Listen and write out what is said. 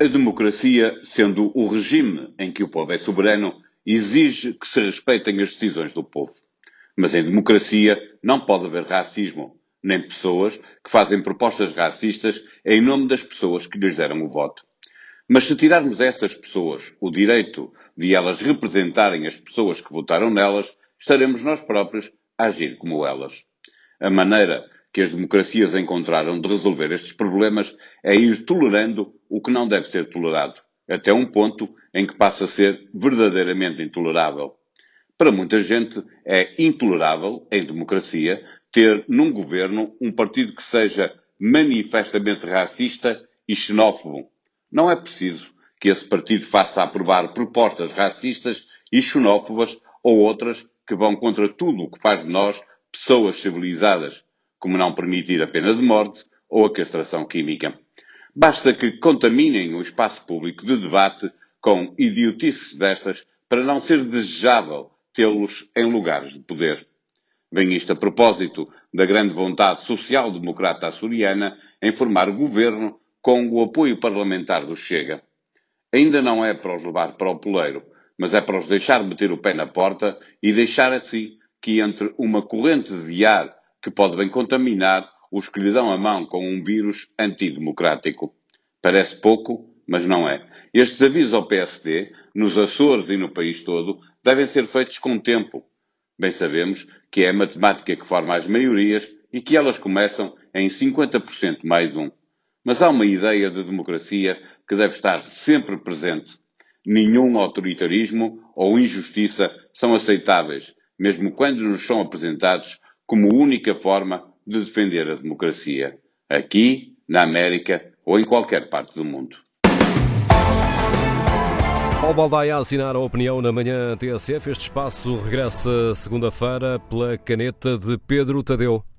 A democracia, sendo o regime em que o povo é soberano, exige que se respeitem as decisões do povo. Mas em democracia não pode haver racismo, nem pessoas que fazem propostas racistas em nome das pessoas que lhes deram o voto. Mas se tirarmos a essas pessoas o direito de elas representarem as pessoas que votaram nelas, estaremos nós próprios a agir como elas. A maneira que as democracias encontraram de resolver estes problemas é ir tolerando o que não deve ser tolerado, até um ponto em que passa a ser verdadeiramente intolerável. Para muita gente é intolerável, em democracia, ter num governo um partido que seja manifestamente racista e xenófobo. Não é preciso que esse partido faça aprovar propostas racistas e xenófobas ou outras que vão contra tudo o que faz de nós pessoas civilizadas, como não permitir a pena de morte ou a castração química. Basta que contaminem o espaço público de debate com idiotices destas para não ser desejável tê-los em lugares de poder. Vem isto a propósito da grande vontade social-democrata açoriana em formar governo com o apoio parlamentar do Chega. Ainda não é para os levar para o poleiro, mas é para os deixar meter o pé na porta e deixar assim que entre uma corrente de ar que pode bem contaminar os que lhe dão a mão com um vírus antidemocrático. Parece pouco, mas não é. Estes avisos ao PSD, nos Açores e no país todo, devem ser feitos com tempo. Bem sabemos que é a matemática que forma as maiorias e que elas começam em 50% mais um. Mas há uma ideia de democracia que deve estar sempre presente. Nenhum autoritarismo ou injustiça são aceitáveis, mesmo quando nos são apresentados como única forma de defender a democracia, aqui, na América ou em qualquer parte do mundo. Paulo Baldaia a assinar a opinião na manhã TSF. Este espaço regressa segunda-feira pela caneta de Pedro Tadeu.